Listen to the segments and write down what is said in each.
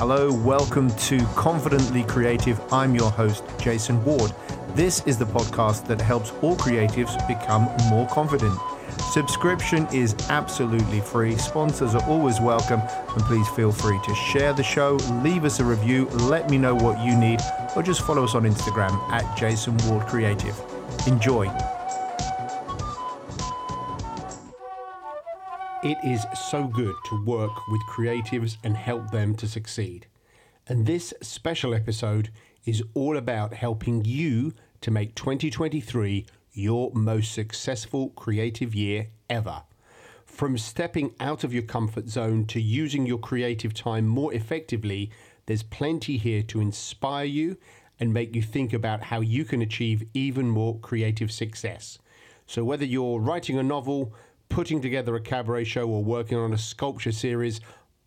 Hello, welcome to Confidently Creative. I'm your host, Jason Ward. This is the podcast that helps all creatives become more confident. Subscription is absolutely free. Sponsors are always welcome. And please feel free to share the show, leave us a review, let me know what you need, or just follow us on Instagram at Jason Ward Creative. Enjoy. It is so good to work with creatives and help them to succeed. And this special episode is all about helping you to make 2023 your most successful creative year ever. From stepping out of your comfort zone to using your creative time more effectively, there's plenty here to inspire you and make you think about how you can achieve even more creative success. So, whether you're writing a novel, putting together a cabaret show, or working on a sculpture series,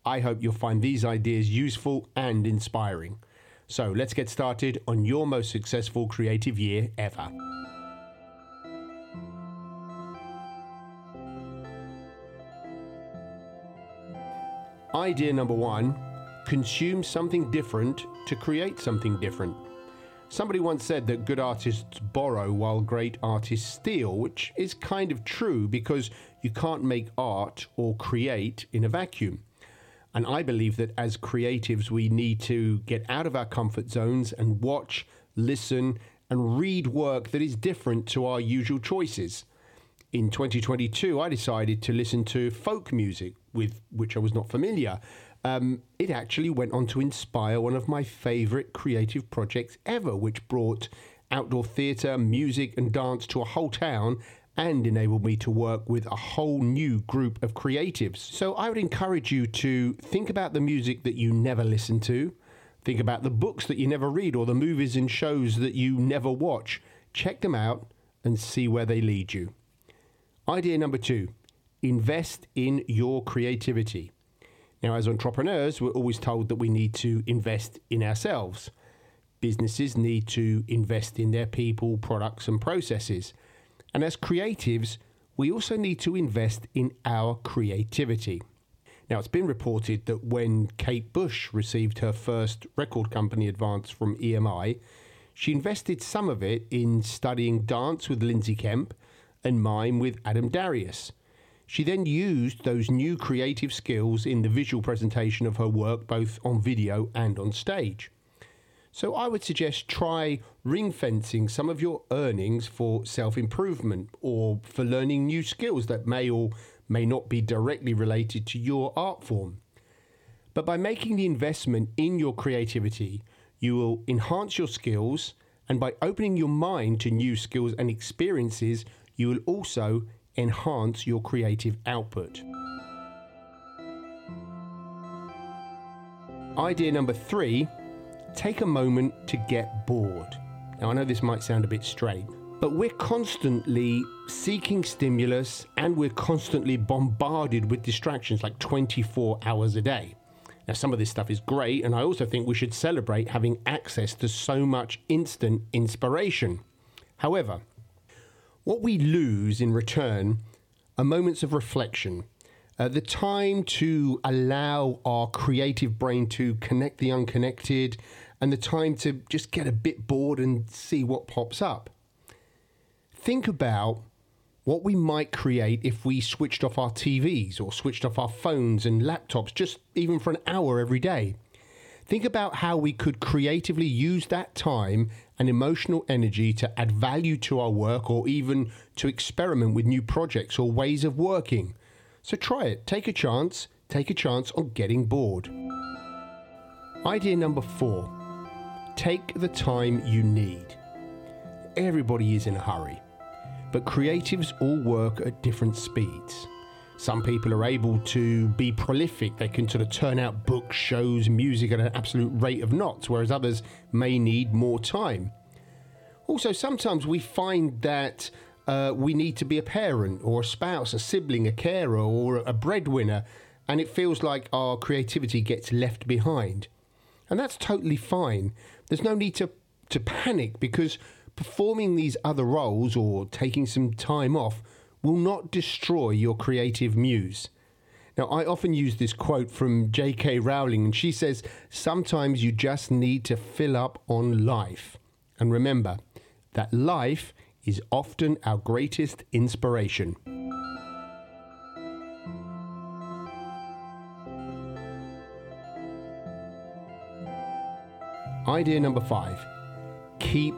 I hope you'll find these ideas useful and inspiring. So, let's get started on your most successful creative year ever. Idea number one consume something different to create something different. Somebody once said that good artists borrow while great artists steal, which is kind of true because you can't make art or create in a vacuum. And I believe that as creatives, we need to get out of our comfort zones and watch, listen, and read work that is different to our usual choices. In 2022, I decided to listen to folk music with which I was not familiar. Um, it actually went on to inspire one of my favorite creative projects ever, which brought outdoor theatre, music, and dance to a whole town and enabled me to work with a whole new group of creatives. So I would encourage you to think about the music that you never listen to, think about the books that you never read, or the movies and shows that you never watch. Check them out and see where they lead you. Idea number two invest in your creativity. Now, as entrepreneurs, we're always told that we need to invest in ourselves. Businesses need to invest in their people, products, and processes. And as creatives, we also need to invest in our creativity. Now, it's been reported that when Kate Bush received her first record company advance from EMI, she invested some of it in studying dance with Lindsay Kemp and mime with Adam Darius. She then used those new creative skills in the visual presentation of her work, both on video and on stage. So I would suggest try ring fencing some of your earnings for self improvement or for learning new skills that may or may not be directly related to your art form. But by making the investment in your creativity, you will enhance your skills, and by opening your mind to new skills and experiences, you will also enhance your creative output. Idea number three take a moment to get bored. Now, I know this might sound a bit strange, but we're constantly seeking stimulus and we're constantly bombarded with distractions like 24 hours a day. Now, some of this stuff is great, and I also think we should celebrate having access to so much instant inspiration. However, what we lose in return are moments of reflection, uh, the time to allow our creative brain to connect the unconnected, and the time to just get a bit bored and see what pops up. Think about what we might create if we switched off our TVs or switched off our phones and laptops just even for an hour every day. Think about how we could creatively use that time and emotional energy to add value to our work or even to experiment with new projects or ways of working. So try it. Take a chance. Take a chance on getting bored. Idea number four take the time you need. Everybody is in a hurry, but creatives all work at different speeds. Some people are able to be prolific. They can sort of turn out books, shows, music at an absolute rate of knots, whereas others may need more time. Also, sometimes we find that uh, we need to be a parent or a spouse, a sibling, a carer, or a breadwinner, and it feels like our creativity gets left behind. And that's totally fine. There's no need to, to panic because performing these other roles or taking some time off will not destroy your creative muse. Now, I often use this quote from J.K. Rowling, and she says, Sometimes you just need to fill up on life. And remember that life is often our greatest inspiration. Idea number five keep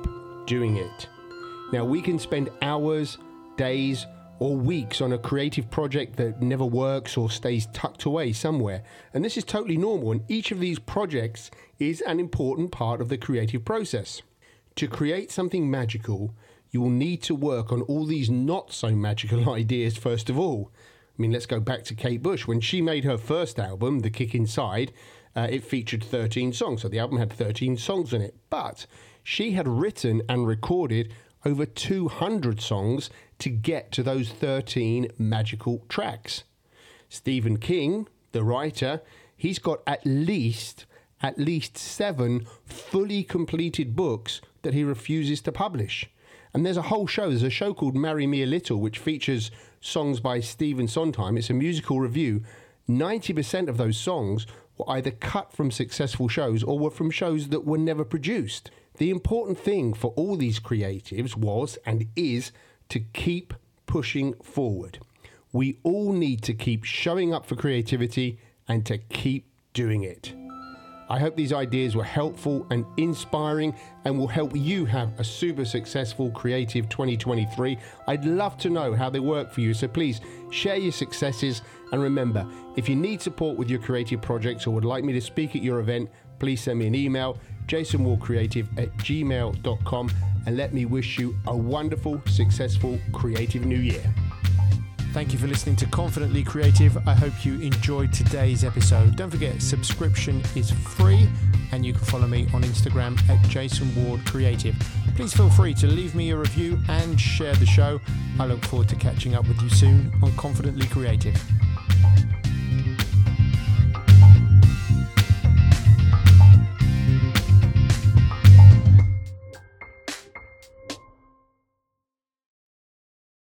doing it. Now, we can spend hours, days, or weeks on a creative project that never works or stays tucked away somewhere. And this is totally normal, and each of these projects is an important part of the creative process. To create something magical, you will need to work on all these not so magical ideas first of all. I mean, let's go back to Kate Bush. When she made her first album, The Kick Inside, uh, it featured 13 songs. So the album had 13 songs in it. But she had written and recorded over 200 songs to get to those 13 magical tracks. Stephen King, the writer, he's got at least at least 7 fully completed books that he refuses to publish. And there's a whole show, there's a show called Marry Me a Little which features songs by Stephen Sondheim. It's a musical revue. 90% of those songs were either cut from successful shows or were from shows that were never produced. The important thing for all these creatives was and is to keep pushing forward. We all need to keep showing up for creativity and to keep doing it. I hope these ideas were helpful and inspiring and will help you have a super successful creative 2023. I'd love to know how they work for you, so please share your successes. And remember, if you need support with your creative projects or would like me to speak at your event, please send me an email, jasonwardcreative at gmail.com, and let me wish you a wonderful, successful, creative new year. Thank you for listening to Confidently Creative. I hope you enjoyed today's episode. Don't forget, subscription is free, and you can follow me on Instagram at Jason Ward Creative. Please feel free to leave me a review and share the show. I look forward to catching up with you soon on Confidently Creative.